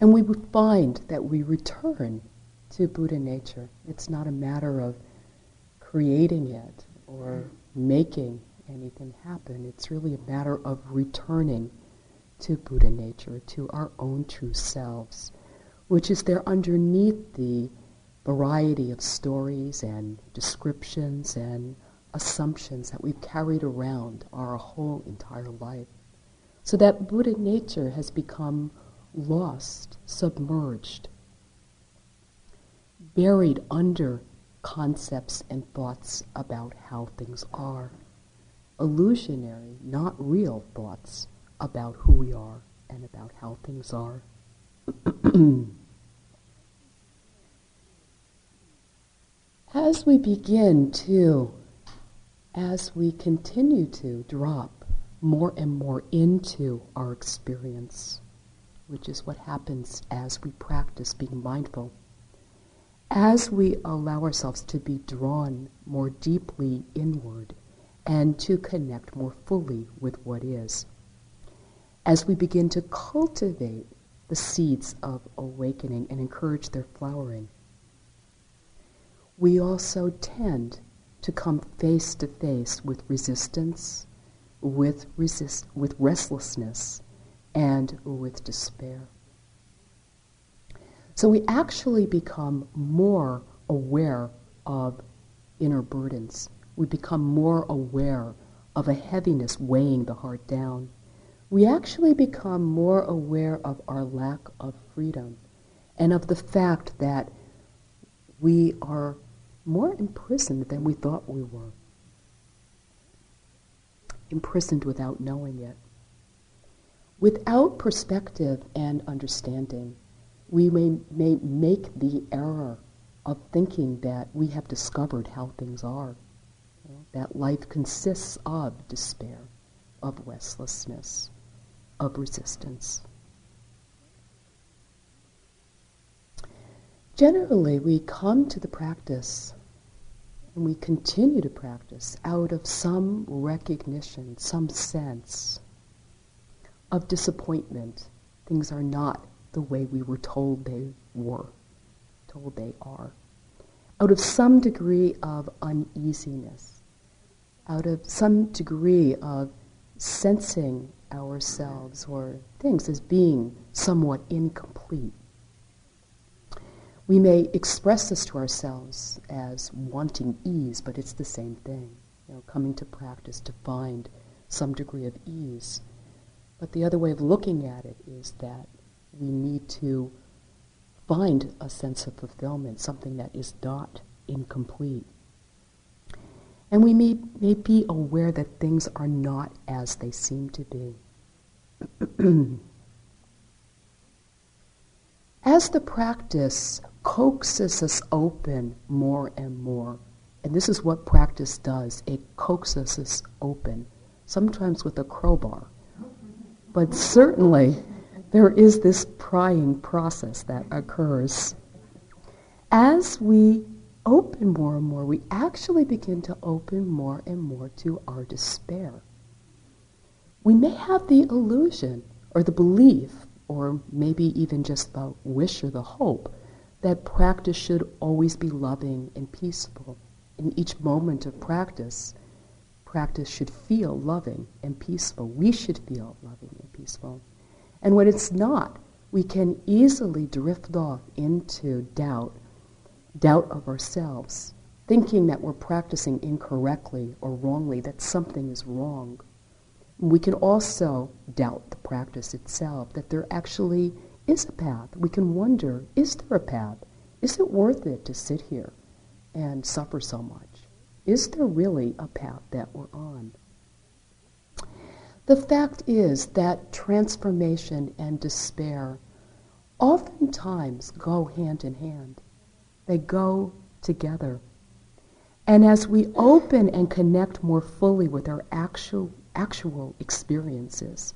And we would find that we return to Buddha nature. It's not a matter of creating it or making anything happen. It's really a matter of returning to Buddha nature, to our own true selves, which is there underneath the variety of stories and descriptions and assumptions that we've carried around our whole entire life. So that Buddha nature has become lost, submerged, buried under concepts and thoughts about how things are. Illusionary, not real thoughts about who we are and about how things are. as we begin to, as we continue to drop more and more into our experience, which is what happens as we practice being mindful, as we allow ourselves to be drawn more deeply inward and to connect more fully with what is, as we begin to cultivate the seeds of awakening and encourage their flowering, we also tend to come face to face with resistance, with, resist- with restlessness, and with despair. So we actually become more aware of inner burdens. We become more aware of a heaviness weighing the heart down. We actually become more aware of our lack of freedom and of the fact that we are more imprisoned than we thought we were. Imprisoned without knowing it. Without perspective and understanding, we may, may make the error of thinking that we have discovered how things are, that life consists of despair, of restlessness, of resistance. Generally, we come to the practice and we continue to practice out of some recognition, some sense of disappointment. Things are not the way we were told they were, told they are. Out of some degree of uneasiness, out of some degree of sensing ourselves or things as being somewhat incomplete. We may express this to ourselves as wanting ease, but it's the same thing. You know, coming to practice to find some degree of ease. But the other way of looking at it is that we need to find a sense of fulfillment, something that is not incomplete. And we may, may be aware that things are not as they seem to be. as the practice coaxes us open more and more, and this is what practice does it coaxes us open, sometimes with a crowbar, but certainly there is this prying process that occurs. As we open more and more, we actually begin to open more and more to our despair. We may have the illusion or the belief, or maybe even just the wish or the hope, that practice should always be loving and peaceful. In each moment of practice, practice should feel loving and peaceful. We should feel loving and peaceful. And when it's not, we can easily drift off into doubt, doubt of ourselves, thinking that we're practicing incorrectly or wrongly, that something is wrong. We can also doubt the practice itself, that there actually is a path. We can wonder, is there a path? Is it worth it to sit here and suffer so much? Is there really a path that we're on? The fact is that transformation and despair oftentimes go hand in hand. They go together. And as we open and connect more fully with our actual, actual experiences,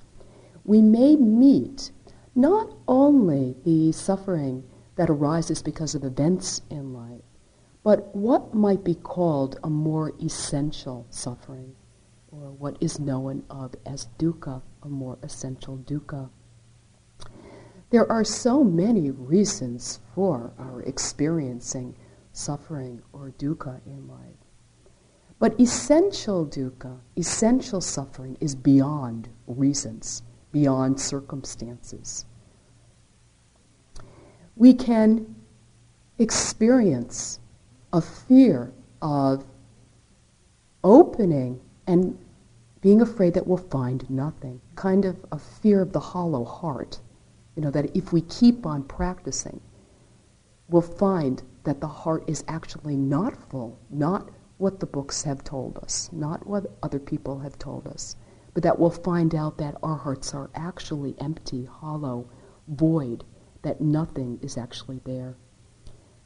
we may meet not only the suffering that arises because of events in life, but what might be called a more essential suffering or what is known of as dukkha, a more essential dukkha. There are so many reasons for our experiencing suffering or dukkha in life. But essential dukkha, essential suffering, is beyond reasons, beyond circumstances. We can experience a fear of opening and being afraid that we'll find nothing, kind of a fear of the hollow heart. You know, that if we keep on practicing, we'll find that the heart is actually not full, not what the books have told us, not what other people have told us, but that we'll find out that our hearts are actually empty, hollow, void, that nothing is actually there.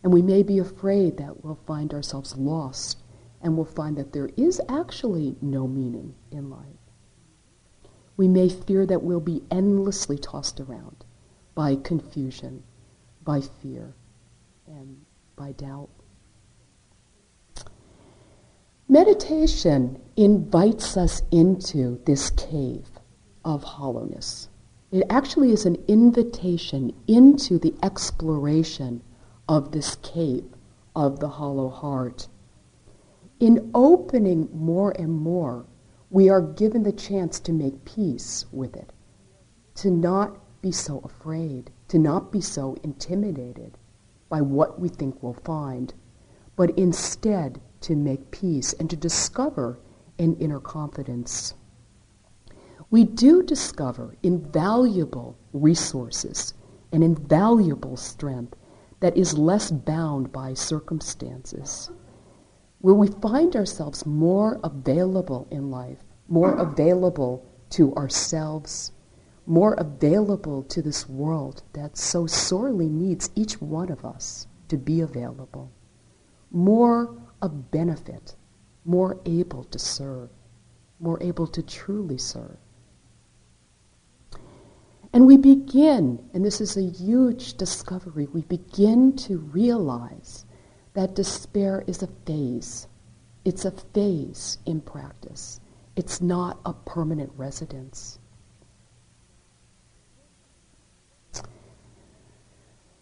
And we may be afraid that we'll find ourselves lost and we'll find that there is actually no meaning in life. We may fear that we'll be endlessly tossed around by confusion, by fear, and by doubt. Meditation invites us into this cave of hollowness. It actually is an invitation into the exploration of this cape of the hollow heart. In opening more and more, we are given the chance to make peace with it, to not be so afraid, to not be so intimidated by what we think we'll find, but instead to make peace and to discover an inner confidence. We do discover invaluable resources and invaluable strength that is less bound by circumstances, where we find ourselves more available in life, more available to ourselves, more available to this world that so sorely needs each one of us to be available, more of benefit, more able to serve, more able to truly serve. And we begin, and this is a huge discovery, we begin to realize that despair is a phase. It's a phase in practice. It's not a permanent residence.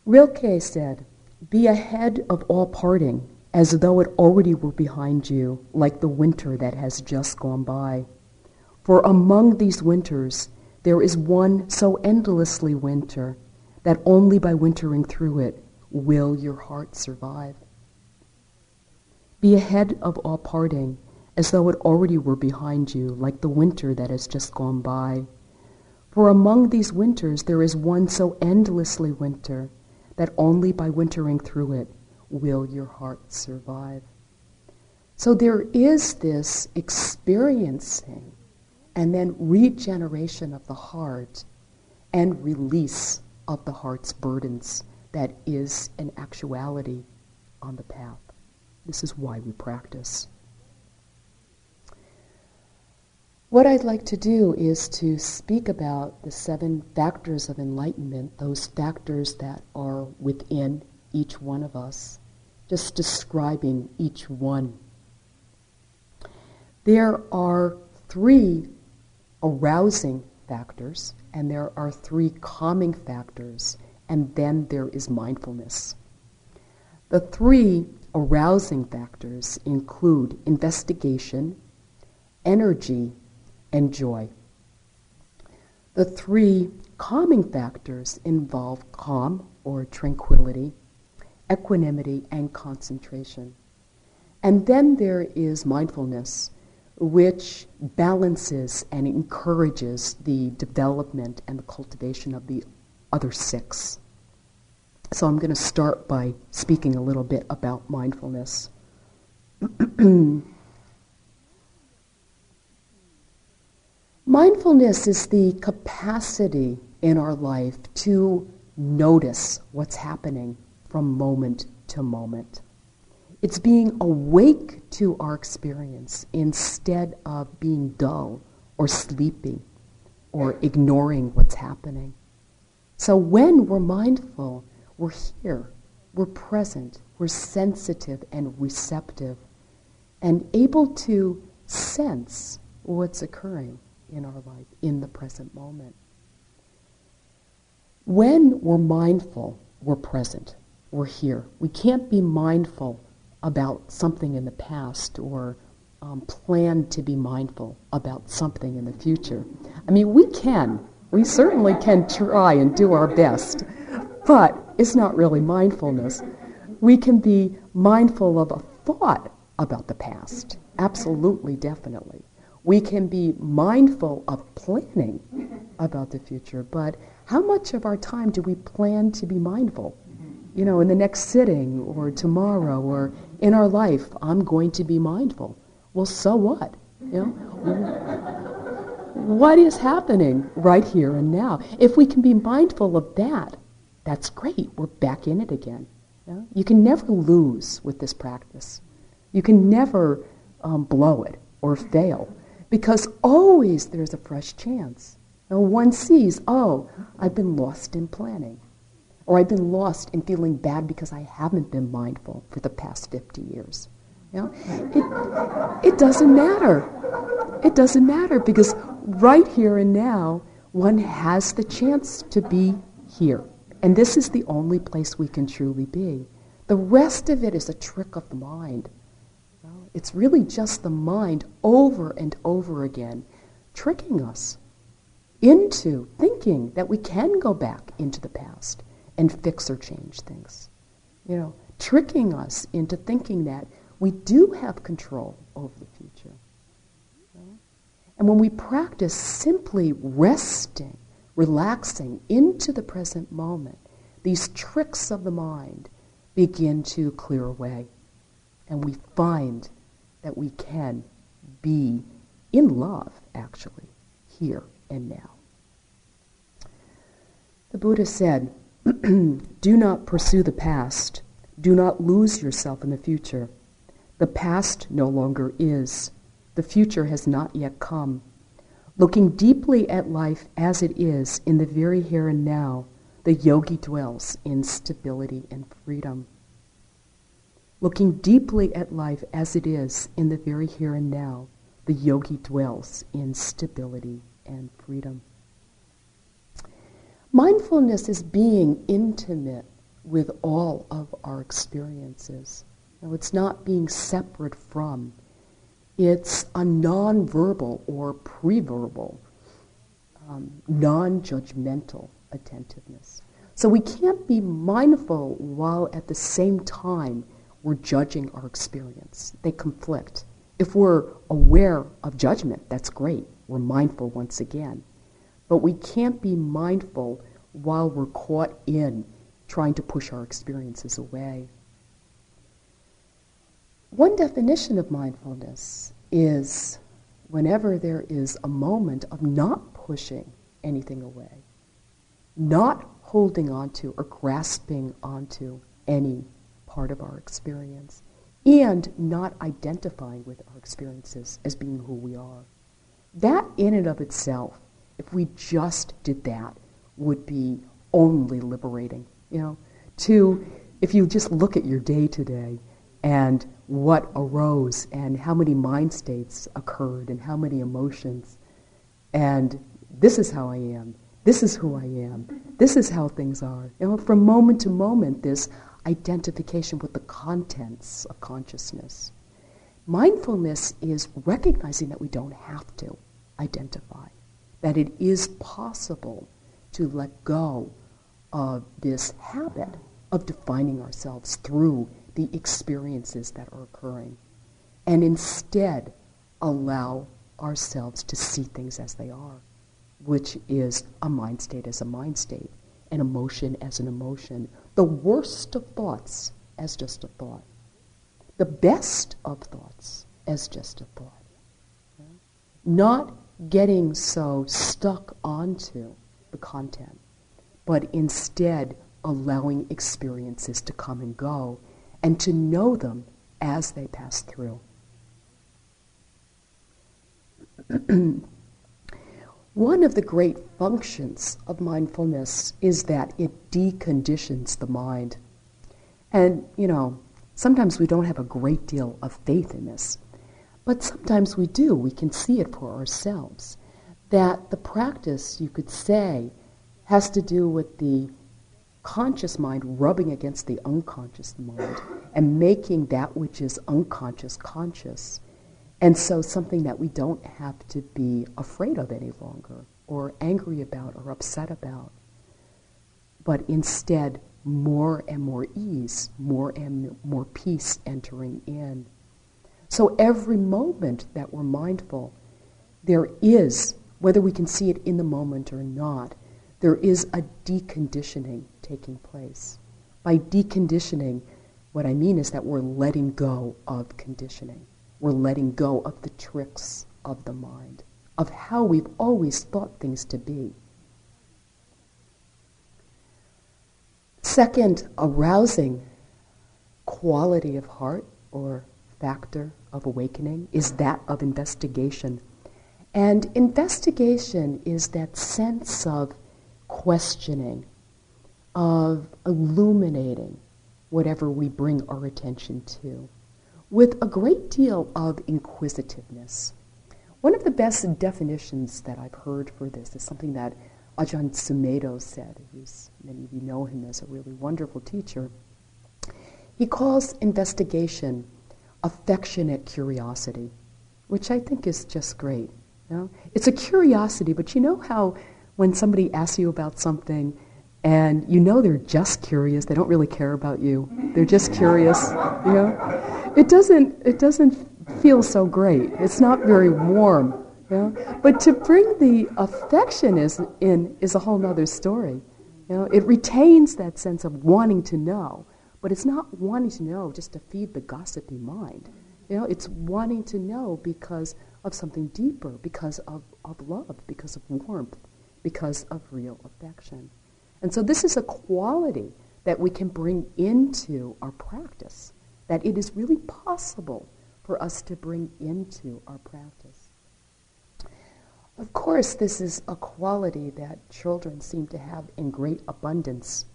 Rilke said, Be ahead of all parting, as though it already were behind you, like the winter that has just gone by. For among these winters, there is one so endlessly winter that only by wintering through it will your heart survive. Be ahead of all parting, as though it already were behind you, like the winter that has just gone by. For among these winters there is one so endlessly winter that only by wintering through it will your heart survive. So there is this experiencing and then regeneration of the heart and release of the heart's burdens that is an actuality on the path. This is why we practice. What I'd like to do is to speak about the seven factors of enlightenment, those factors that are within each one of us, just describing each one. There are three arousing factors, and there are three calming factors, and then there is mindfulness. The three arousing factors include investigation, energy, and joy. The three calming factors involve calm or tranquility, equanimity, and concentration. And then there is mindfulness, which balances and encourages the development and the cultivation of the other six. So I'm going to start by speaking a little bit about mindfulness. Mindfulness is the capacity in our life to notice what's happening from moment to moment. It's being awake to our experience instead of being dull or sleepy or ignoring what's happening. So when we're mindful, we're here, we're present, we're sensitive and receptive, and able to sense what's occurring in our life in the present moment. When we're mindful, we're present. We're here. We can't be mindful about something in the past or um, plan to be mindful about something in the future. I mean, we can. We certainly can try and do our best, but it's not really mindfulness. We can be mindful of a thought about the past. Absolutely, definitely. We can be mindful of planning about the future, but how much of our time do we plan to be mindful? You know, in the next sitting or tomorrow or in our life, I'm going to be mindful. Well, so what? You know, what is happening right here and now? If we can be mindful of that, that's great. We're back in it again. You, know? you can never lose with this practice. You can never um, blow it or fail because always there's a fresh chance. Now one sees, oh, I've been lost in planning. Or I've been lost in feeling bad because I haven't been mindful for the past 50 years. You know? it, it doesn't matter. It doesn't matter because right here and now, one has the chance to be here. And this is the only place we can truly be. The rest of it is a trick of the mind. It's really just the mind over and over again tricking us into thinking that we can go back into the past and fix or change things. You know, tricking us into thinking that we do have control over the future. And when we practice simply resting, relaxing into the present moment, these tricks of the mind begin to clear away. And we find that we can be in love, actually, here and now. The Buddha said, Do not pursue the past. Do not lose yourself in the future. The past no longer is. The future has not yet come. Looking deeply at life as it is in the very here and now, the yogi dwells in stability and freedom looking deeply at life as it is in the very here and now, the yogi dwells in stability and freedom. Mindfulness is being intimate with all of our experiences. Now, it's not being separate from. It's a non-verbal or pre-verbal, um, non-judgmental attentiveness. So we can't be mindful while at the same time we're judging our experience. They conflict. If we're aware of judgment, that's great. We're mindful once again. But we can't be mindful while we're caught in trying to push our experiences away. One definition of mindfulness is whenever there is a moment of not pushing anything away, not holding onto or grasping onto any part of our experience and not identifying with our experiences as being who we are. That in and of itself, if we just did that, would be only liberating. You know, to if you just look at your day today and what arose and how many mind states occurred and how many emotions and this is how I am. This is who I am. This is how things are. You know, from moment to moment, this identification with the contents of consciousness. Mindfulness is recognizing that we don't have to identify, that it is possible to let go of this habit of defining ourselves through the experiences that are occurring, and instead allow ourselves to see things as they are, which is a mind state as a mind state, an emotion as an emotion, the worst of thoughts as just a thought, the best of thoughts as just a thought. Not getting so stuck onto the content, but instead allowing experiences to come and go and to know them as they pass through. One of the great functions of mindfulness is that it deconditions the mind. And, you know, sometimes we don't have a great deal of faith in this, but sometimes we do. We can see it for ourselves. That the practice, you could say, has to do with the conscious mind rubbing against the unconscious mind and making that which is unconscious conscious. And so something that we don't have to be afraid of any longer or angry about or upset about, but instead more and more ease, more and more peace entering in. So every moment that we're mindful, there is, whether we can see it in the moment or not, there is a deconditioning taking place. By deconditioning, what I mean is that we're letting go of conditioning. We're letting go of the tricks of the mind, of how we've always thought things to be. Second, arousing quality of heart or factor of awakening is that of investigation. And investigation is that sense of questioning, of illuminating whatever we bring our attention to, with a great deal of inquisitiveness. One of the best definitions that I've heard for this is something that Ajahn Sumedho said, who's, many of you know him as a really wonderful teacher. He calls investigation affectionate curiosity, which I think is just great. You know? It's a curiosity, but you know how when somebody asks you about something and you know they're just curious, they don't really care about you. They're just curious, you know? It doesn't it doesn't feel so great. It's not very warm. You know? But to bring the affection is, in is a whole other story. You know? It retains that sense of wanting to know, but it's not wanting to know just to feed the gossipy mind. You know, it's wanting to know because of something deeper, because of, of love, because of warmth, because of real affection. And so this is a quality that we can bring into our practice, that it is really possible for us to bring into our practice. Of course, this is a quality that children seem to have in great abundance,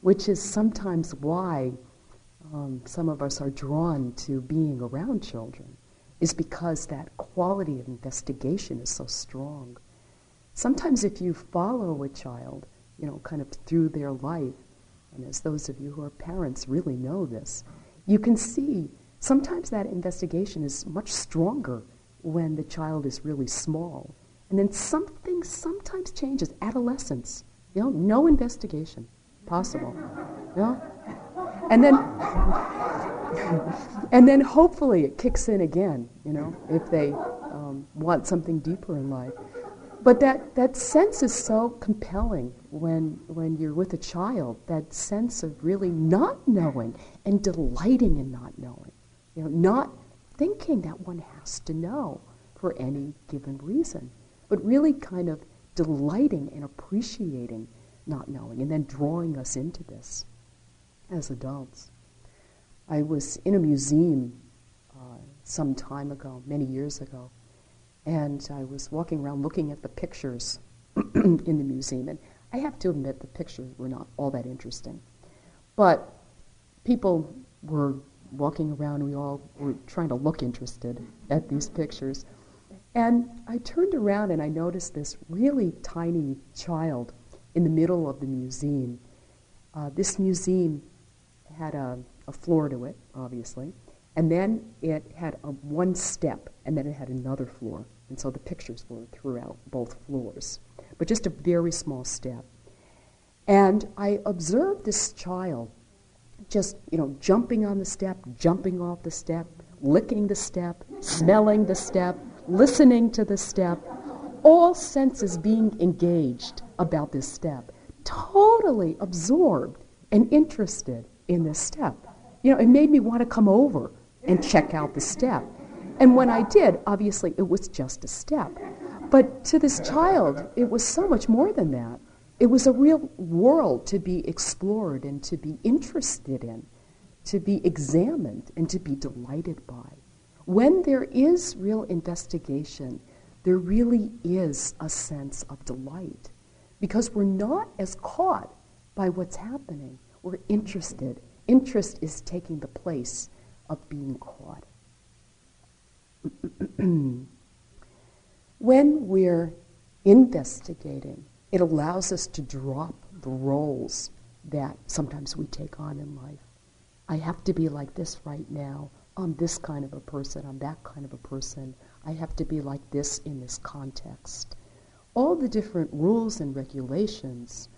which is sometimes why um, some of us are drawn to being around children, is because that quality of investigation is so strong. Sometimes, if you follow a child, you know, kind of through their life, and as those of you who are parents really know this, you can see sometimes that investigation is much stronger when the child is really small and then something sometimes changes. Adolescence, you know, no investigation possible. Know? And then and then hopefully it kicks in again, you know, if they um, want something deeper in life. But that, that sense is so compelling when, when you're with a child, that sense of really not knowing and delighting in not knowing. You know, not thinking that one has to know for any given reason but really kind of delighting and appreciating not knowing and then drawing us into this as adults. I was in a museum uh, some time ago, many years ago, and I was walking around looking at the pictures in the museum, and I have to admit the pictures were not all that interesting. But people were walking around, we all were trying to look interested at these pictures. And I turned around and I noticed this really tiny child in the middle of the museum. Uh, this museum had a, a, floor to it, obviously, and then it had a, one step, and then it had another floor. And so the pictures were throughout both floors, but just a very small step. And I observed this child just, you know, jumping on the step, jumping off the step, licking the step, smelling the step, listening to the step, all senses being engaged about this step, totally absorbed and interested in this step. You know, it made me want to come over and check out the step. And when I did, obviously it was just a step. But to this child, it was so much more than that. It was a real world to be explored and to be interested in, to be examined and to be delighted by when there is real investigation, there really is a sense of delight because we're not as caught by what's happening. We're interested. Interest is taking the place of being caught. when we're investigating, It allows us to drop the roles that sometimes we take on in life. I have to be like this right now. I'm this kind of a person. I'm that kind of a person. I have to be like this in this context. All the different rules and regulations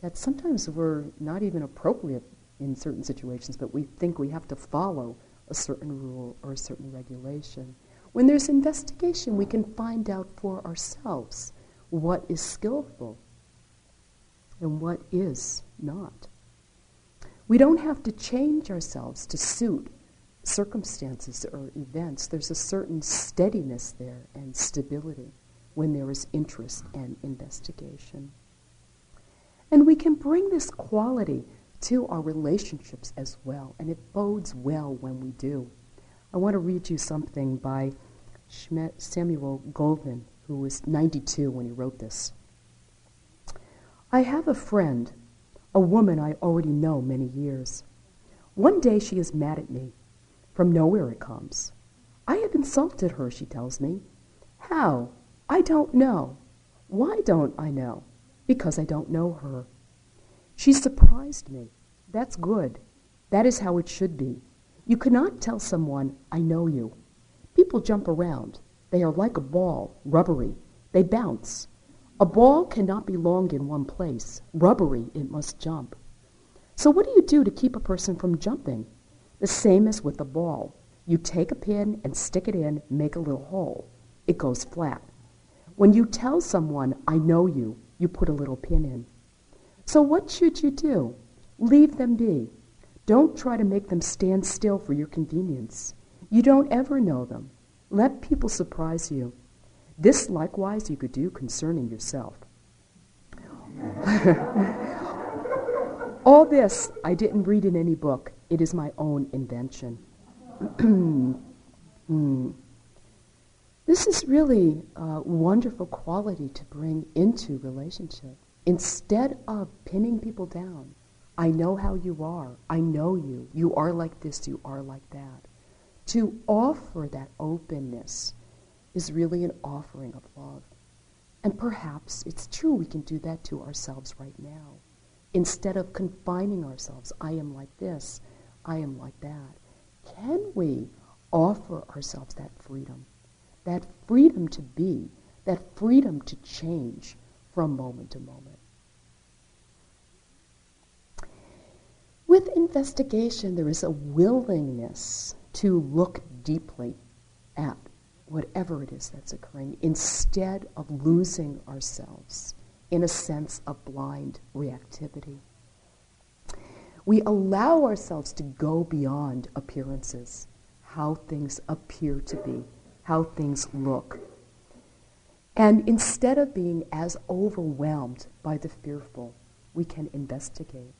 that sometimes were not even appropriate in certain situations, but we think we have to follow a certain rule or a certain regulation. When there's investigation, we can find out for ourselves what is skillful and what is not. We don't have to change ourselves to suit circumstances or events. There's a certain steadiness there and stability when there is interest and investigation. And we can bring this quality to our relationships as well, and it bodes well when we do. I want to read you something by Shmuel Goldman, who was 92 when he wrote this. I have a friend, a woman I already know many years. One day she is mad at me. From nowhere it comes. I have insulted her, she tells me. How? I don't know. Why don't I know? Because I don't know her. She surprised me. That's good. That is how it should be. You cannot tell someone, I know you. People jump around. They are like a ball, rubbery. They bounce. A ball cannot be long in one place. Rubbery, it must jump. So, what do you do to keep a person from jumping? The same as with a ball. You take a pin and stick it in, make a little hole. It goes flat. When you tell someone, I know you, you put a little pin in. So, what should you do? Leave them be. Don't try to make them stand still for your convenience. You don't ever know them. Let people surprise you. This likewise you could do concerning yourself. All this I didn't read in any book. It is my own invention. mm. This is really a wonderful quality to bring into relationship. Instead of pinning people down, I know how you are. I know you. You are like this. You are like that. To offer that openness is really an offering of love. And perhaps it's true we can do that to ourselves right now. Instead of confining ourselves, I am like this, I am like that. Can we offer ourselves that freedom? That freedom to be, that freedom to change from moment to moment. With investigation, there is a willingness to look deeply at whatever it is that's occurring, instead of losing ourselves in a sense of blind reactivity. We allow ourselves to go beyond appearances, how things appear to be, how things look. And instead of being as overwhelmed by the fearful, we can investigate.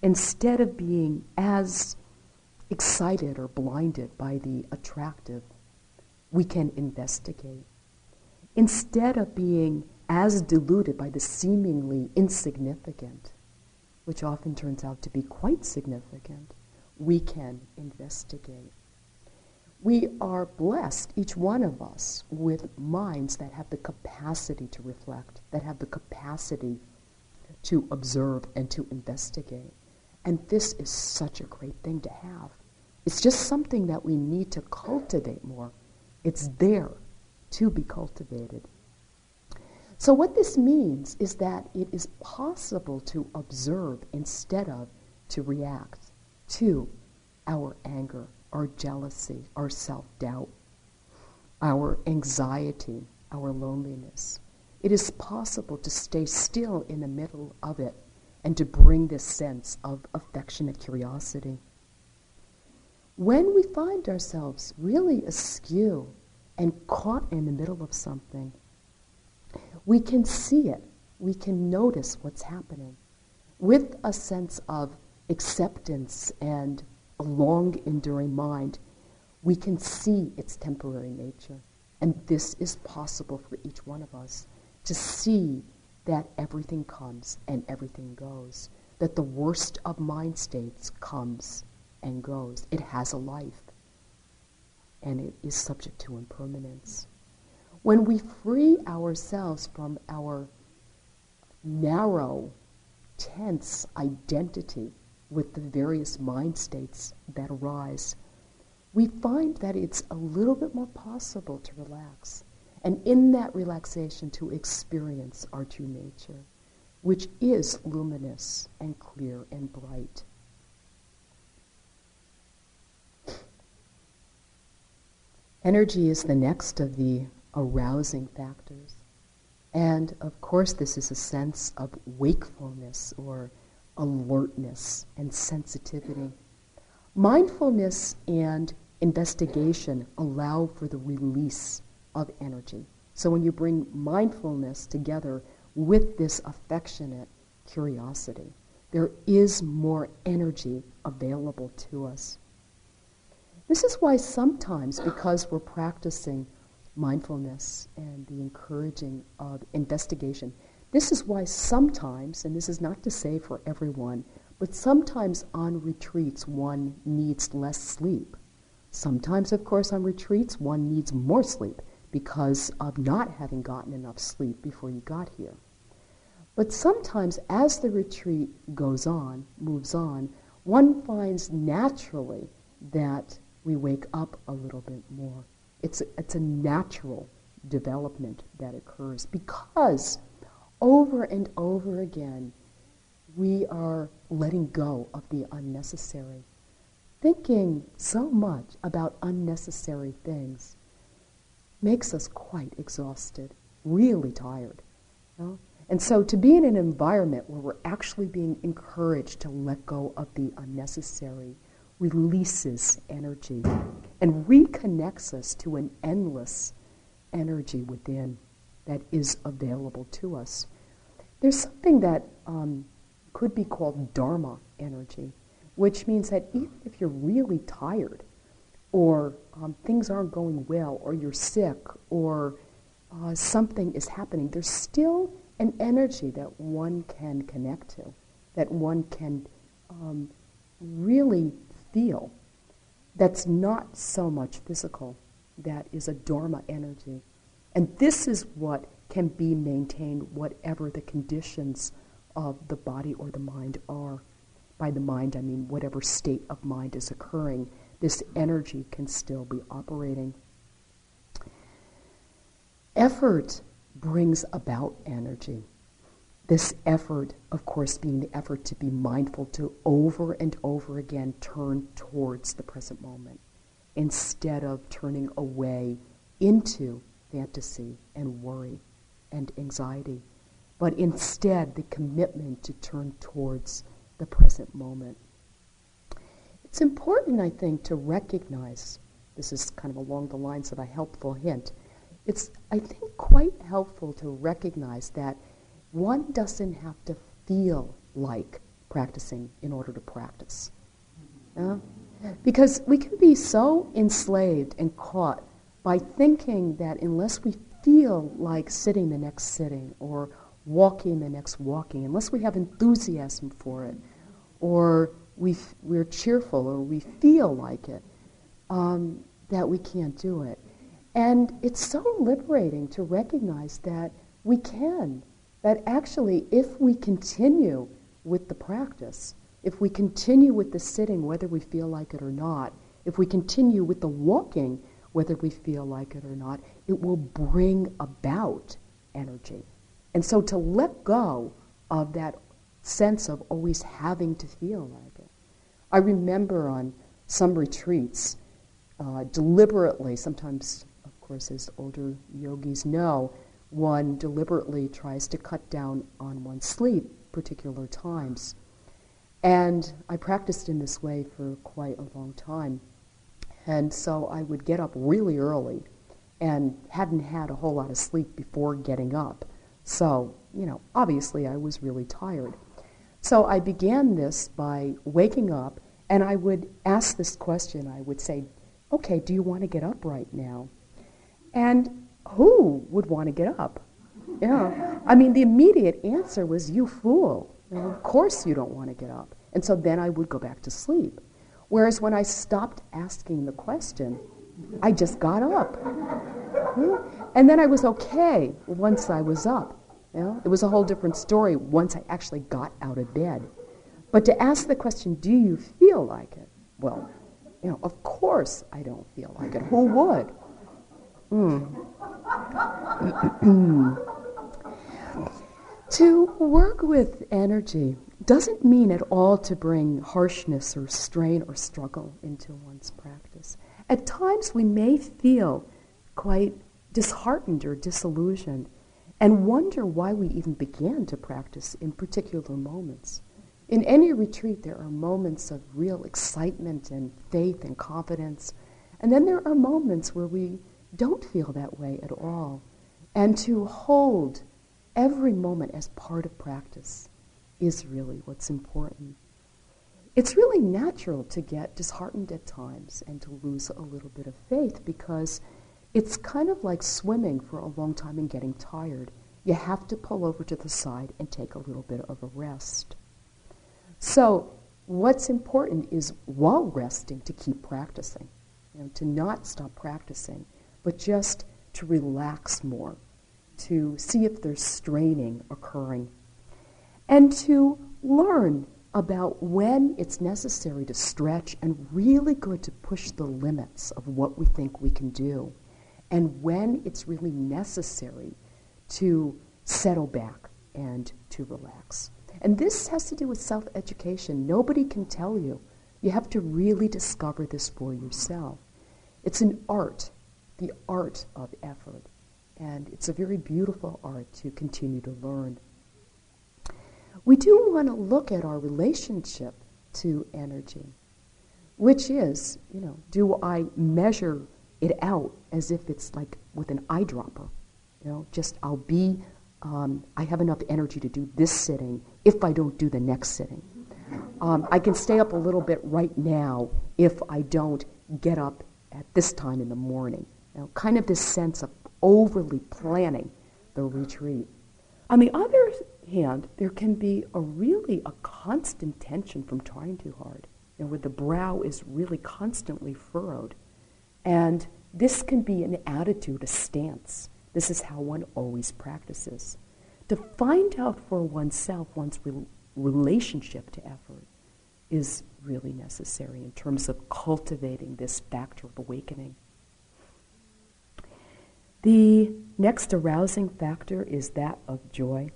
Instead of being as excited or blinded by the attractive, we can investigate. Instead of being as deluded by the seemingly insignificant, which often turns out to be quite significant, we can investigate. We are blessed, each one of us, with minds that have the capacity to reflect, that have the capacity to observe and to investigate. And this is such a great thing to have. It's just something that we need to cultivate more it's there to be cultivated. So, what this means is that it is possible to observe instead of to react to our anger, our jealousy, our self doubt, our anxiety, our loneliness. It is possible to stay still in the middle of it and to bring this sense of affectionate curiosity when we find ourselves really askew and caught in the middle of something, we can see it. We can notice what's happening with a sense of acceptance and a long enduring mind. We can see its temporary nature. And this is possible for each one of us to see that everything comes and everything goes, that the worst of mind states comes and goes. It has a life, and it is subject to impermanence. When we free ourselves from our narrow, tense identity with the various mind states that arise, we find that it's a little bit more possible to relax. And in that relaxation, to experience our true nature, which is luminous and clear and bright. Energy is the next of the arousing factors. And of course, this is a sense of wakefulness or alertness and sensitivity. Mindfulness and investigation allow for the release of energy. So when you bring mindfulness together with this affectionate curiosity, there is more energy available to us. This is why sometimes, because we're practicing mindfulness and the encouraging of investigation, this is why sometimes, and this is not to say for everyone, but sometimes on retreats one needs less sleep. Sometimes, of course, on retreats one needs more sleep because of not having gotten enough sleep before you got here. But sometimes, as the retreat goes on, moves on, one finds naturally that we wake up a little bit more. It's a, it's a natural development that occurs because over and over again, we are letting go of the unnecessary. Thinking so much about unnecessary things makes us quite exhausted, really tired. You know? And so to be in an environment where we're actually being encouraged to let go of the unnecessary releases energy and reconnects us to an endless energy within that is available to us. There's something that um, could be called Dharma energy, which means that even if you're really tired, or um, things aren't going well, or you're sick, or uh, something is happening, there's still an energy that one can connect to, that one can um, really feel. That's not so much physical, that is a Dharma energy. And this is what can be maintained whatever the conditions of the body or the mind are. By the mind, I mean whatever state of mind is occurring, this energy can still be operating. Effort brings about energy. This effort, of course, being the effort to be mindful, to over and over again turn towards the present moment instead of turning away into fantasy and worry and anxiety, but instead the commitment to turn towards the present moment. It's important, I think, to recognize this is kind of along the lines of a helpful hint. It's, I think, quite helpful to recognize that one doesn't have to feel like practicing in order to practice. Yeah? Because we can be so enslaved and caught by thinking that unless we feel like sitting the next sitting or walking the next walking, unless we have enthusiasm for it, or we f- we're cheerful or we feel like it, um, that we can't do it. And it's so liberating to recognize that we can, that actually, if we continue with the practice, if we continue with the sitting, whether we feel like it or not, if we continue with the walking, whether we feel like it or not, it will bring about energy. And so to let go of that sense of always having to feel like it. I remember on some retreats, uh, deliberately, sometimes, of course, as older yogis know, one deliberately tries to cut down on one's sleep particular times. And I practiced in this way for quite a long time. And so I would get up really early and hadn't had a whole lot of sleep before getting up. So, you know, obviously I was really tired. So I began this by waking up and I would ask this question. I would say, okay, do you want to get up right now? And who would want to get up? Yeah. I mean, the immediate answer was, you fool. Know, of course you don't want to get up. And so then I would go back to sleep. Whereas when I stopped asking the question, I just got up. And then I was okay once I was up. It was a whole different story once I actually got out of bed. But to ask the question, do you feel like it? Well, you know, of course I don't feel like it. Who would? Mm. to work with energy doesn't mean at all to bring harshness or strain or struggle into one's practice. At times we may feel quite disheartened or disillusioned and wonder why we even began to practice in particular moments. In any retreat, there are moments of real excitement and faith and confidence, and then there are moments where we don't feel that way at all. And to hold every moment as part of practice is really what's important. It's really natural to get disheartened at times and to lose a little bit of faith because it's kind of like swimming for a long time and getting tired. You have to pull over to the side and take a little bit of a rest. So, what's important is while resting to keep practicing, you know, to not stop practicing, but just to relax more, to see if there's straining occurring, and to learn about when it's necessary to stretch and really good to push the limits of what we think we can do, and when it's really necessary to settle back and to relax. And this has to do with self education. Nobody can tell you. You have to really discover this for yourself. It's an art, the art of effort. And it's a very beautiful art to continue to learn. We do want to look at our relationship to energy, which is, you know, do I measure it out as if it's like with an eyedropper? You know, just I'll be um, I have enough energy to do this sitting if I don't do the next sitting. Um, I can stay up a little bit right now if I don't get up at this time in the morning. You know, kind of this sense of overly planning the retreat. On the other hand, there can be a really a constant tension from trying too hard, you know, where the brow is really constantly furrowed. And this can be an attitude, a stance. This is how one always practices. To find out for oneself one's re- relationship to effort is really necessary in terms of cultivating this factor of awakening. The next arousing factor is that of joy.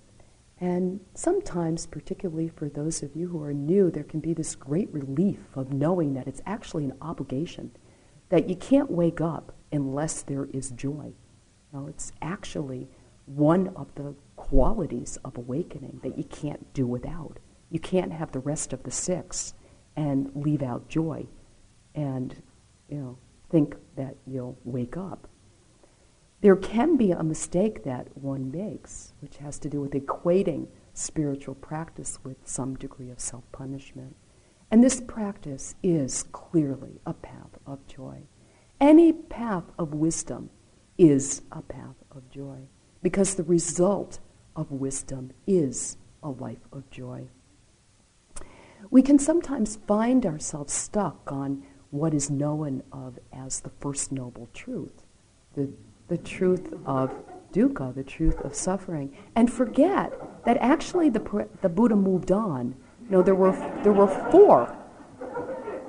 And sometimes, particularly for those of you who are new, there can be this great relief of knowing that it's actually an obligation, that you can't wake up unless there is joy. Now, it's actually one of the qualities of awakening that you can't do without. You can't have the rest of the six and leave out joy and, you know, think that you'll wake up. There can be a mistake that one makes, which has to do with equating spiritual practice with some degree of self punishment. And this practice is clearly a path of joy. Any path of wisdom is a path of joy because the result of wisdom is a life of joy. We can sometimes find ourselves stuck on what is known of as the first noble truth, the, the truth of dukkha, the truth of suffering, and forget that actually the, the Buddha moved on. Know, there were, there were four.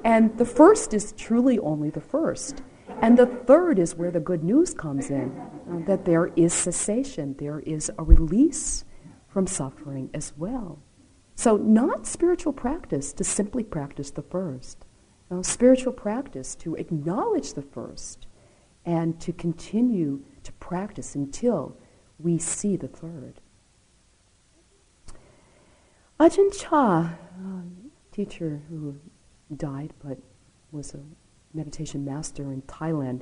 And the first is truly only the first. And the third is where the good news comes in uh, that there is cessation, there is a release from suffering as well. So, not spiritual practice to simply practice the first, no, spiritual practice to acknowledge the first and to continue to practice until we see the third. Ajahn Chah, a teacher who died but was a meditation master in Thailand,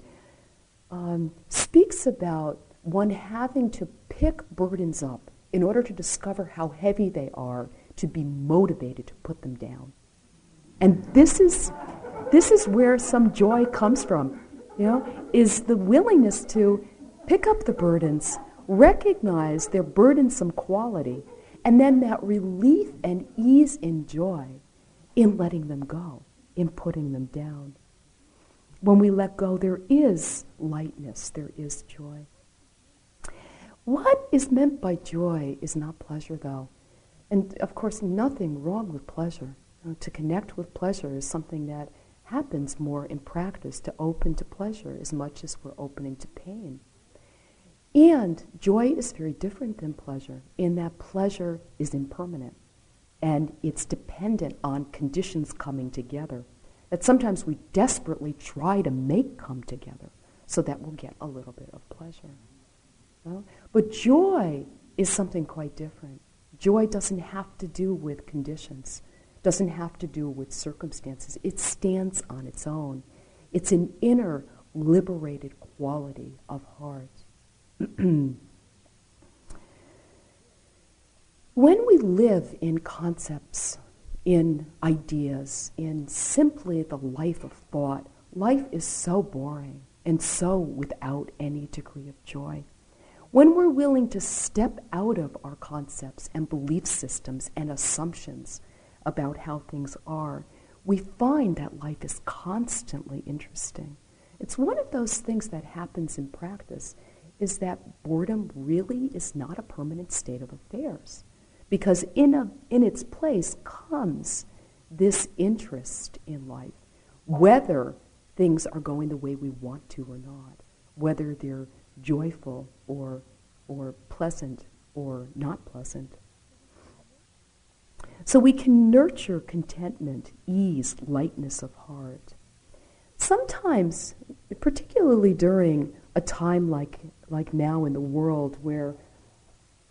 um, speaks about one having to pick burdens up in order to discover how heavy they are to be motivated to put them down. And this is, this is where some joy comes from, you know, is the willingness to pick up the burdens, recognize their burdensome quality, and then that relief and ease and joy in letting them go, in putting them down. When we let go, there is lightness, there is joy. What is meant by joy is not pleasure, though. And of course, nothing wrong with pleasure. You know, to connect with pleasure is something that happens more in practice, to open to pleasure as much as we're opening to pain. And joy is very different than pleasure in that pleasure is impermanent and it's dependent on conditions coming together that sometimes we desperately try to make come together so that we'll get a little bit of pleasure. Well, but joy is something quite different. Joy doesn't have to do with conditions, doesn't have to do with circumstances. It stands on its own. It's an inner liberated quality of heart. when we live in concepts, in ideas, in simply the life of thought, life is so boring and so without any degree of joy. When we're willing to step out of our concepts and belief systems and assumptions about how things are, we find that life is constantly interesting. It's one of those things that happens in practice is that boredom really is not a permanent state of affairs. Because in, a, in its place comes this interest in life, whether things are going the way we want to or not, whether they're joyful or, or pleasant or not pleasant. So we can nurture contentment, ease, lightness of heart. Sometimes, particularly during a time like, like now in the world where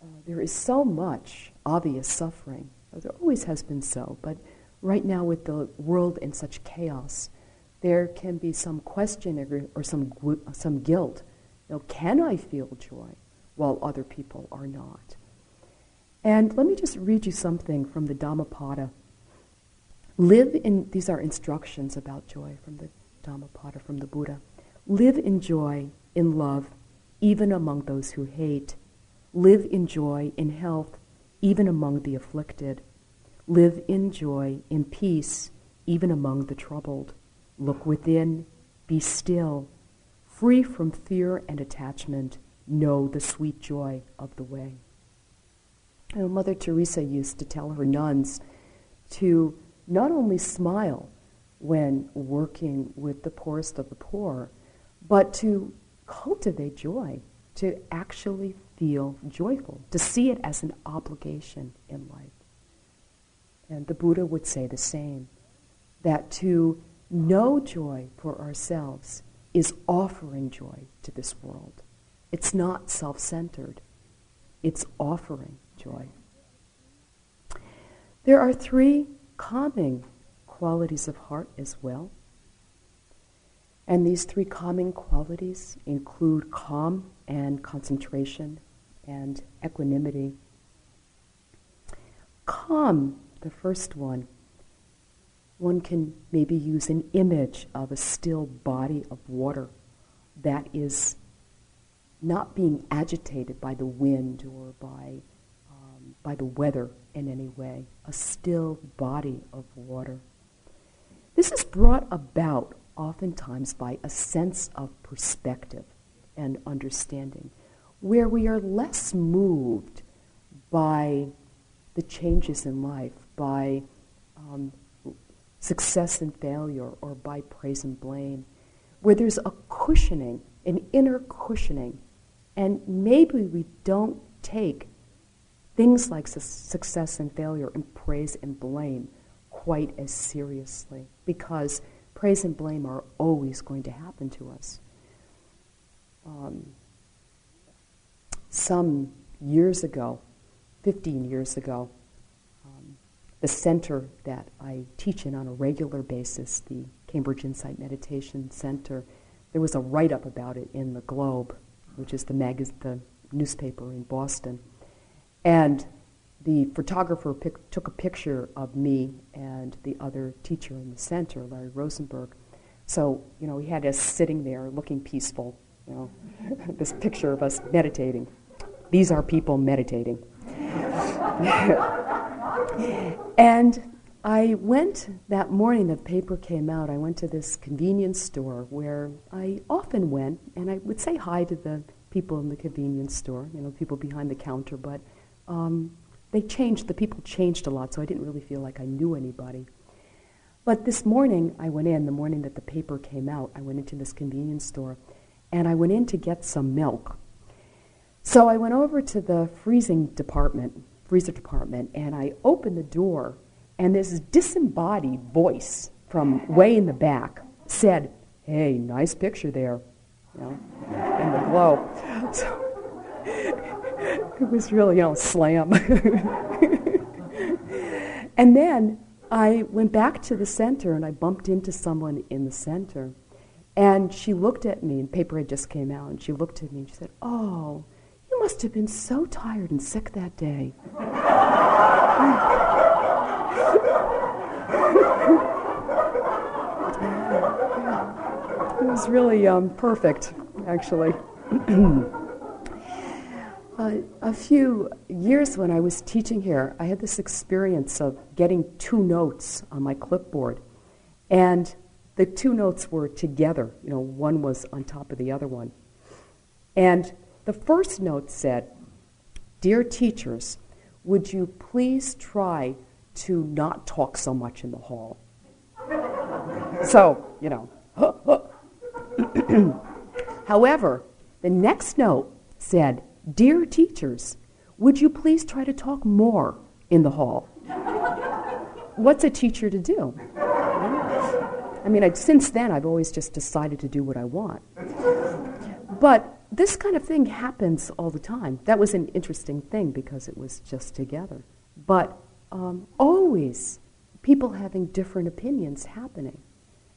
uh, there is so much obvious suffering, there always has been so, but right now with the world in such chaos, there can be some question or, some, some guilt you know, can I feel joy while other people are not? And let me just read you something from the Dhammapada. Live in, these are instructions about joy from the Dhammapada, from the Buddha. Live in joy, in love, even among those who hate. Live in joy, in health, even among the afflicted. Live in joy, in peace, even among the troubled. Look within, be still, free from fear and attachment, know the sweet joy of the way. You know, Mother Teresa used to tell her nuns to not only smile when working with the poorest of the poor, but to cultivate joy, to actually feel joyful, to see it as an obligation in life. And the Buddha would say the same that to know joy for ourselves is offering joy to this world. It's not self centered, it's offering joy. There are three calming qualities of heart as well. And these three calming qualities include calm and concentration and equanimity. Calm, the first one, one can maybe use an image of a still body of water that is not being agitated by the wind or by, by the weather in any way, a still body of water. This is brought about oftentimes by a sense of perspective and understanding, where we are less moved by the changes in life, by um, success and failure or by praise and blame, where there's a cushioning, an inner cushioning, and maybe we don't take things like su- success and failure and praise and blame quite as seriously because praise and blame are always going to happen to us. Um, some years ago, 15 years ago, the center that I teach in on a regular basis, the Cambridge Insight Meditation Center, there was a write up about it in the Globe, which is the, mag- the newspaper in Boston. And the photographer pic- took a picture of me and the other teacher in the center, Larry Rosenberg. So, you know, he had us sitting there looking peaceful, you know, this picture of us meditating. These are people meditating. And I went that morning the paper came out. I went to this convenience store where I often went, and I would say hi to the people in the convenience store, you know, people behind the counter, but um, they changed, the people changed a lot, so I didn't really feel like I knew anybody. But this morning, I went in, the morning that the paper came out, I went into this convenience store, and I went in to get some milk. So I went over to the freezing department, freezer department, and I opened the door, and this disembodied voice from way in the back said, Hey, nice picture there, you know, in the glow. So it was really, know, slam. and then I went back to the center and I bumped into someone in the center. And she looked at me, and paper had just came out, and she looked at me and she said, Oh, you must have been so tired and sick that day. it was really um, perfect, actually. uh, a few years when I was teaching here, I had this experience of getting two notes on my clipboard. And the two notes were together, you know, one was on top of the other one. And the first note said, Dear teachers, would you please try to not talk so much in the hall? so, you know. However, the next note said, Dear teachers, would you please try to talk more in the hall? What's a teacher to do? I mean, I, since then, I've always just decided to do what I want. But this kind of thing happens all the time. That was an interesting thing because it was just together. But um, always people having different opinions happening.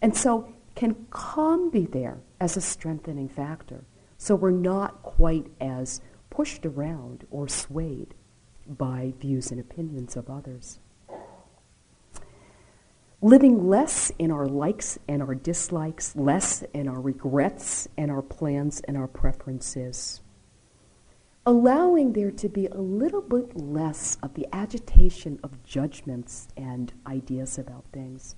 And so, can calm be there as a strengthening factor? So we're not quite as pushed around or swayed by views and opinions of others. Living less in our likes and our dislikes, less in our regrets and our plans and our preferences. Allowing there to be a little bit less of the agitation of judgments and ideas about things.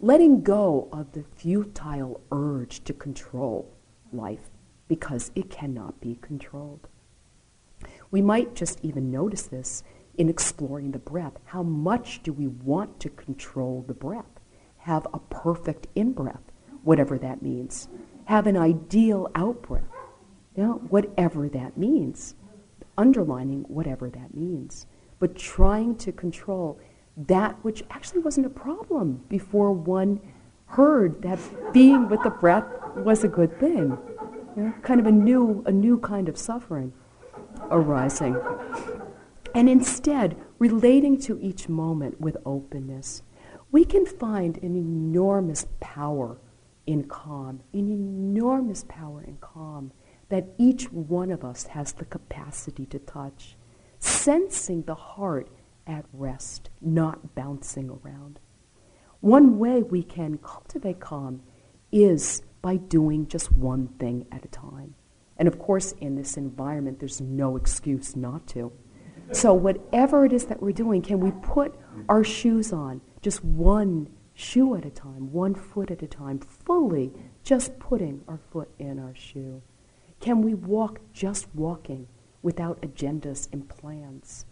Letting go of the futile urge to control life because it cannot be controlled. We might just even notice this in exploring the breath. How much do we want to control the breath? Have a perfect in breath, whatever that means. Have an ideal out breath, know, whatever that means. Underlining whatever that means. But trying to control that which actually wasn't a problem before one heard that being with the breath was a good thing. Kind of a new, a new kind of suffering arising. And instead, relating to each moment with openness, we can find an enormous power in calm, an enormous power in calm that each one of us has the capacity to touch, sensing the heart at rest, not bouncing around. One way we can cultivate calm is by doing just one thing at a time. And of course, in this environment, there's no excuse not to. So, whatever it is that we're doing, can we put our shoes on just one shoe at a time, one foot at a time, fully just putting our foot in our shoe? Can we walk just walking without agendas and plans?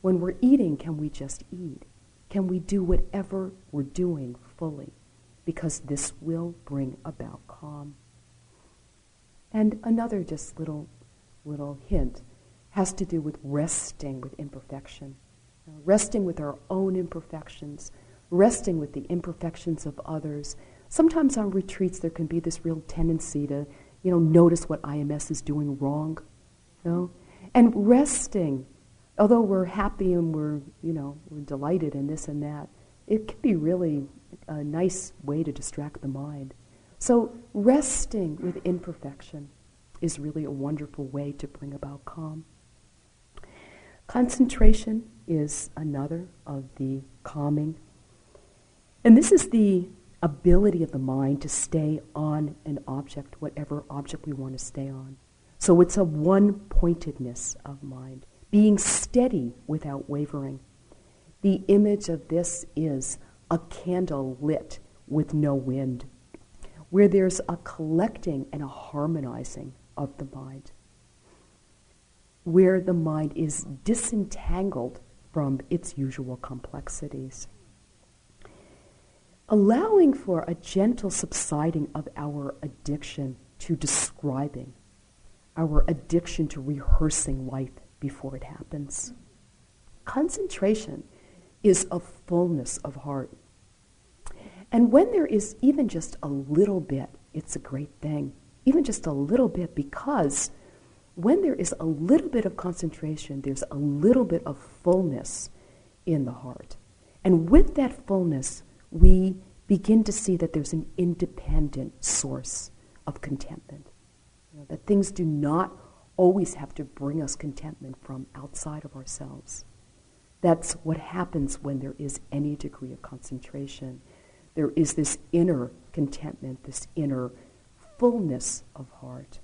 When we're eating, can we just eat? Can we do whatever we're doing fully? Because this will bring about calm. And another just little, little hint has to do with resting with imperfection, uh, resting with our own imperfections, resting with the imperfections of others. Sometimes on retreats there can be this real tendency to, you know, notice what IMS is doing wrong, you know, and resting. Although we're happy and we're, you know, we're delighted in this and that, it can be really a nice way to distract the mind. So, resting with imperfection is really a wonderful way to bring about calm. Concentration is another of the calming. And this is the ability of the mind to stay on an object, whatever object we want to stay on. So it's a one pointedness of mind, being steady without wavering. The image of this is a candle lit with no wind where there's a collecting and a harmonizing of the mind. where the mind is disentangled from its usual complexities. Allowing for a gentle subsiding of our addiction to describing, our addiction to rehearsing life before it happens. Concentration is a fullness of heart. And when there is even just a little bit, it's a great thing. Even just a little bit, because when there is a little bit of concentration, there's a little bit of fullness in the heart. And with that fullness, we begin to see that there's an independent source of contentment. You know, that things do not always have to bring us contentment from outside of ourselves. That's what happens when there is any degree of concentration. There is this inner contentment, this inner fullness of heart.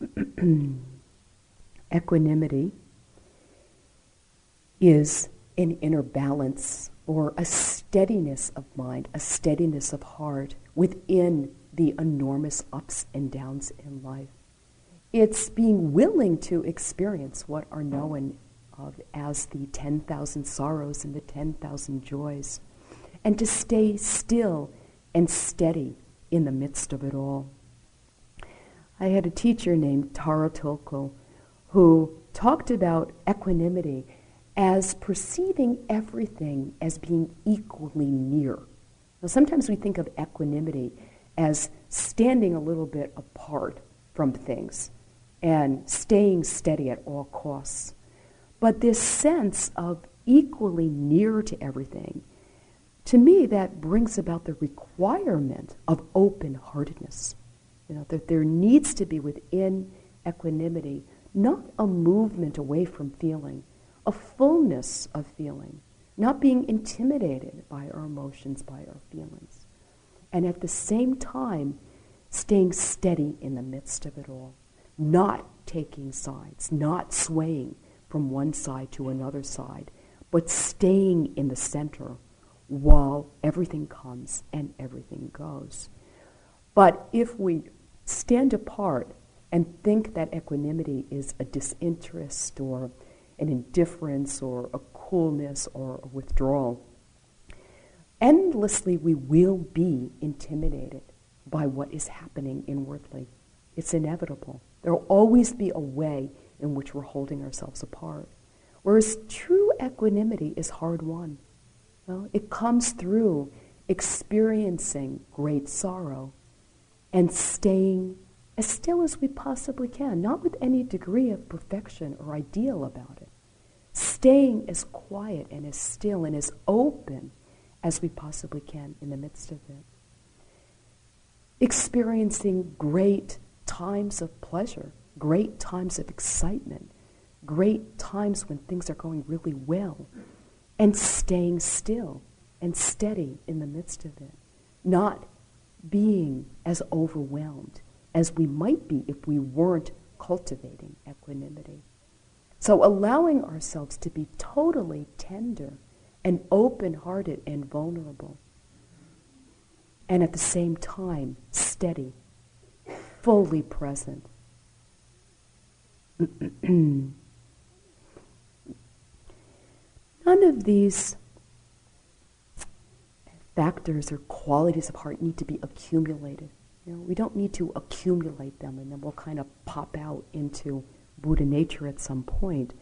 Equanimity is an inner balance or a steadiness of mind, a steadiness of heart within the enormous ups and downs in life. It's being willing to experience what are known of as the 10,000 sorrows and the 10,000 joys, and to stay still and steady in the midst of it all. I had a teacher named Tara Tulku who talked about equanimity as perceiving everything as being equally near. Now, sometimes we think of equanimity as standing a little bit apart from things and staying steady at all costs. But this sense of equally near to everything, to me, that brings about the requirement of open heartedness. You know, that there needs to be within equanimity not a movement away from feeling, a fullness of feeling, not being intimidated by our emotions, by our feelings. And at the same time, staying steady in the midst of it all, not taking sides, not swaying from one side to another side, but staying in the center while everything comes and everything goes. But if we stand apart and think that equanimity is a disinterest or an indifference or a coolness or a withdrawal, endlessly we will be intimidated by what is happening inwardly. It's inevitable. There will always be a way in which we're holding ourselves apart. Whereas true equanimity is hard won. Well, it comes through experiencing great sorrow and staying as still as we possibly can, not with any degree of perfection or ideal about it. Staying as quiet and as still and as open as we possibly can in the midst of it. Experiencing great times of pleasure, great times of excitement, great times when things are going really well, and staying still and steady in the midst of it, not being as overwhelmed as we might be if we weren't cultivating equanimity. So allowing ourselves to be totally tender and open hearted and vulnerable, and at the same time steady, fully present. None of these factors or qualities of heart need to be accumulated. You know, we don't need to accumulate them and then we'll kind of pop out into Buddha nature at some point.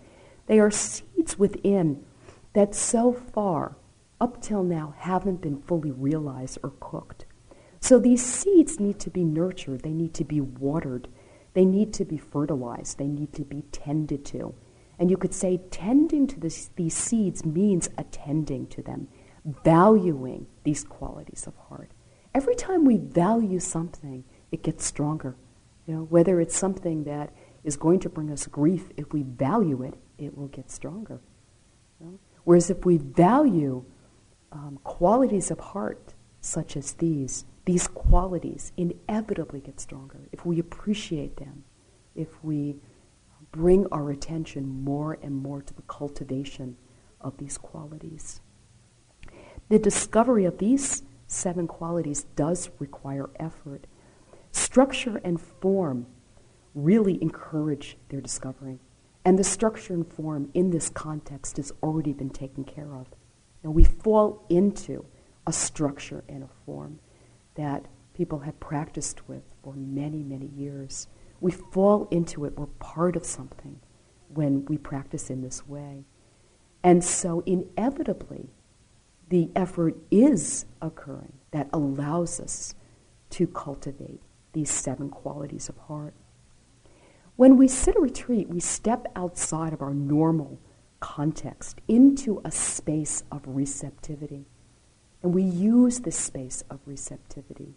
They are seeds within that so far, up till now, haven't been fully realized or cooked. So these seeds need to be nurtured, they need to be watered, they need to be fertilized, they need to be tended to. And you could say tending to this, these seeds means attending to them, valuing these qualities of heart. Every time we value something, it gets stronger. You know, whether it's something that is going to bring us grief, if we value it, it will get stronger. You know? Whereas if we value um, qualities of heart such as these, these qualities inevitably get stronger. If we appreciate them, if we bring our attention more and more to the cultivation of these qualities. The discovery of these seven qualities does require effort Structure and form really encourage their discovering. And the structure and form in this context has already been taken care of. Now we fall into a structure and a form that people have practiced with for many, many years. We fall into it. We're part of something when we practice in this way. And so, inevitably, the effort is occurring that allows us to cultivate these seven qualities of heart. When we sit a retreat, we step outside of our normal context into a space of receptivity. And we use this space of receptivity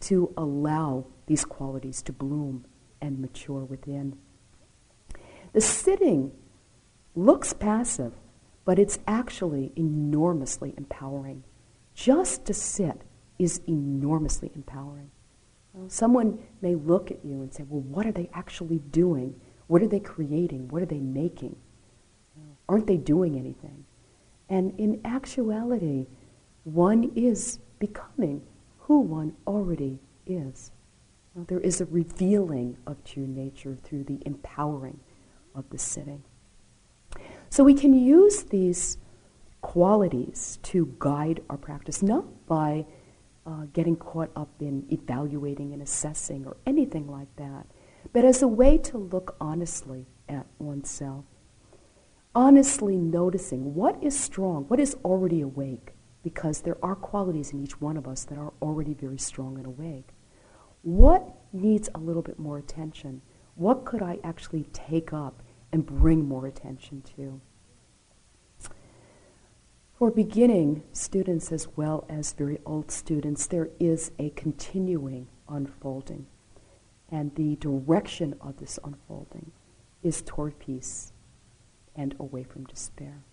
to allow these qualities to bloom and mature within. The sitting looks passive, but it's actually enormously empowering. Just to sit is enormously empowering. Someone may look at you and say, well, what are they actually doing? What are they creating? What are they making? Aren't they doing anything? And in actuality, one is becoming who one already is. There is a revealing of true nature through the empowering of the sitting. So we can use these qualities to guide our practice, not by uh, getting caught up in evaluating and assessing or anything like that, but as a way to look honestly at oneself. Honestly noticing what is strong, what is already awake, because there are qualities in each one of us that are already very strong and awake. What needs a little bit more attention? What could I actually take up and bring more attention to? For beginning students as well as very old students, there is a continuing unfolding. And the direction of this unfolding is toward peace and away from despair.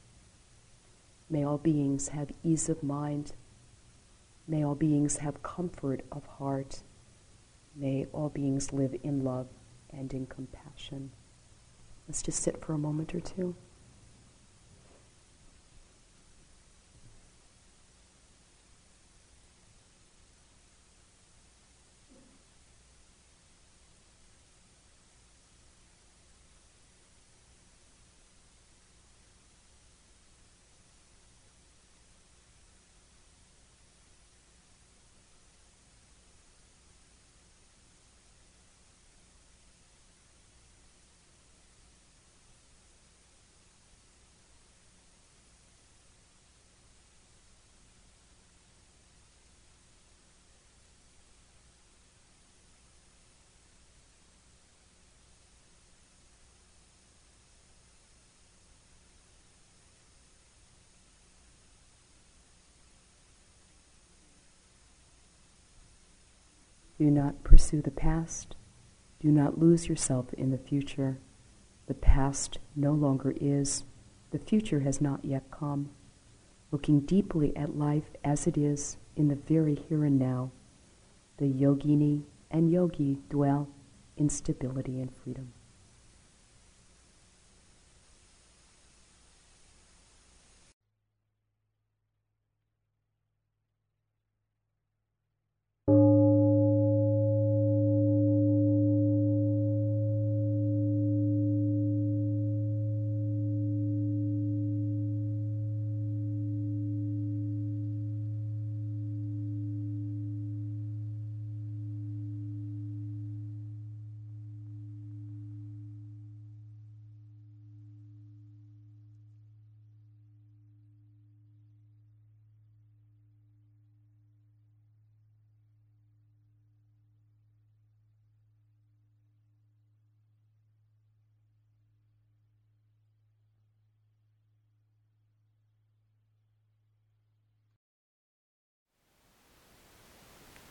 May all beings have ease of mind. May all beings have comfort of heart. May all beings live in love and in compassion. Let's just sit for a moment or two. Do not pursue the past. Do not lose yourself in the future. The past no longer is. The future has not yet come. Looking deeply at life as it is in the very here and now, the yogini and yogi dwell in stability and freedom.